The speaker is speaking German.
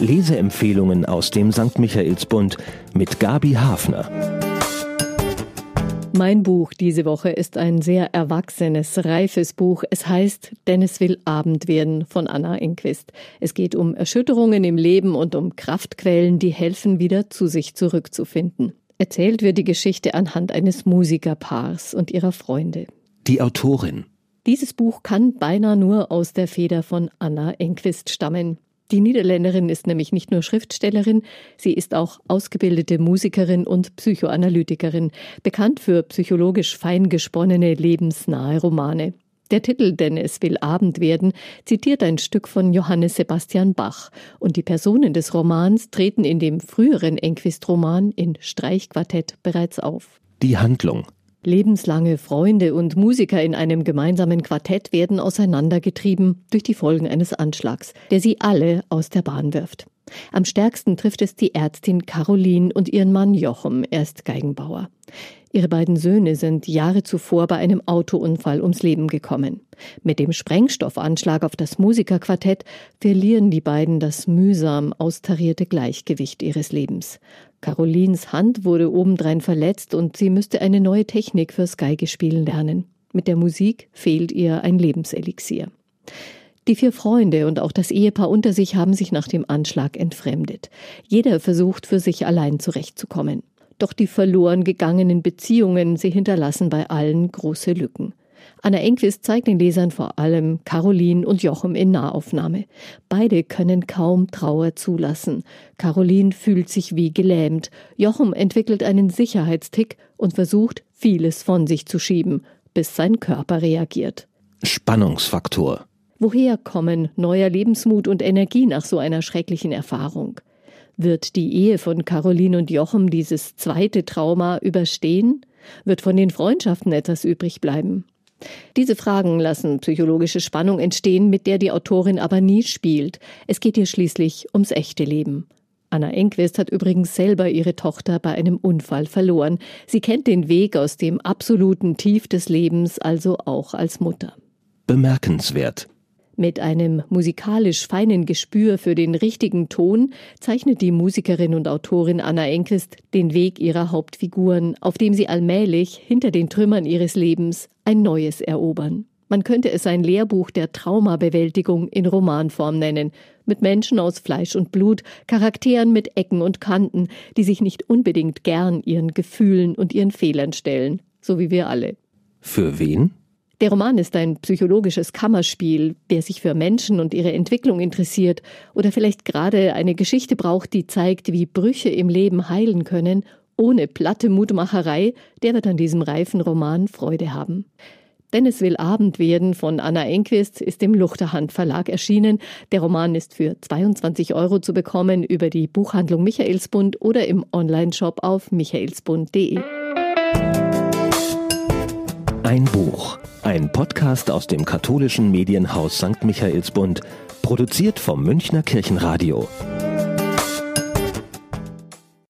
Leseempfehlungen aus dem St. Michaelsbund mit Gabi Hafner. Mein Buch diese Woche ist ein sehr erwachsenes, reifes Buch. Es heißt Denn es will Abend werden von Anna Enquist. Es geht um Erschütterungen im Leben und um Kraftquellen, die helfen, wieder zu sich zurückzufinden. Erzählt wird die Geschichte anhand eines Musikerpaars und ihrer Freunde. Die Autorin. Dieses Buch kann beinahe nur aus der Feder von Anna Enquist stammen. Die Niederländerin ist nämlich nicht nur Schriftstellerin, sie ist auch ausgebildete Musikerin und Psychoanalytikerin, bekannt für psychologisch fein gesponnene, lebensnahe Romane. Der Titel Denn es will Abend werden zitiert ein Stück von Johannes Sebastian Bach und die Personen des Romans treten in dem früheren Enquist-Roman in Streichquartett bereits auf. Die Handlung Lebenslange Freunde und Musiker in einem gemeinsamen Quartett werden auseinandergetrieben durch die Folgen eines Anschlags, der sie alle aus der Bahn wirft. Am stärksten trifft es die Ärztin Caroline und ihren Mann Jochem, er ist Geigenbauer. Ihre beiden Söhne sind Jahre zuvor bei einem Autounfall ums Leben gekommen. Mit dem Sprengstoffanschlag auf das Musikerquartett verlieren die beiden das mühsam austarierte Gleichgewicht ihres Lebens. Carolins Hand wurde obendrein verletzt und sie müsste eine neue Technik fürs Geigespielen lernen. Mit der Musik fehlt ihr ein Lebenselixier. Die vier Freunde und auch das Ehepaar unter sich haben sich nach dem Anschlag entfremdet. Jeder versucht für sich allein zurechtzukommen. Doch die verloren gegangenen Beziehungen, sie hinterlassen bei allen große Lücken. Anna Enquist zeigt den Lesern vor allem Caroline und Jochem in Nahaufnahme. Beide können kaum Trauer zulassen. Caroline fühlt sich wie gelähmt. Jochem entwickelt einen Sicherheitstick und versucht, vieles von sich zu schieben, bis sein Körper reagiert. Spannungsfaktor. Woher kommen neuer Lebensmut und Energie nach so einer schrecklichen Erfahrung? Wird die Ehe von Caroline und Jochem dieses zweite Trauma überstehen? Wird von den Freundschaften etwas übrig bleiben? Diese Fragen lassen psychologische Spannung entstehen, mit der die Autorin aber nie spielt. Es geht ihr schließlich ums echte Leben. Anna Enquist hat übrigens selber ihre Tochter bei einem Unfall verloren. Sie kennt den Weg aus dem absoluten Tief des Lebens also auch als Mutter. Bemerkenswert. Mit einem musikalisch feinen Gespür für den richtigen Ton zeichnet die Musikerin und Autorin Anna Enquist den Weg ihrer Hauptfiguren, auf dem sie allmählich hinter den Trümmern ihres Lebens ein neues erobern. Man könnte es ein Lehrbuch der Traumabewältigung in Romanform nennen, mit Menschen aus Fleisch und Blut, Charakteren mit Ecken und Kanten, die sich nicht unbedingt gern ihren Gefühlen und ihren Fehlern stellen, so wie wir alle. Für wen? Der Roman ist ein psychologisches Kammerspiel. Wer sich für Menschen und ihre Entwicklung interessiert oder vielleicht gerade eine Geschichte braucht, die zeigt, wie Brüche im Leben heilen können, ohne platte Mutmacherei, der wird an diesem reifen Roman Freude haben. Denn es will Abend werden von Anna Enquist ist im Luchterhand Verlag erschienen. Der Roman ist für 22 Euro zu bekommen über die Buchhandlung Michaelsbund oder im Onlineshop auf michaelsbund.de. Ein Buch. Ein Podcast aus dem katholischen Medienhaus St. Michaelsbund, produziert vom Münchner Kirchenradio.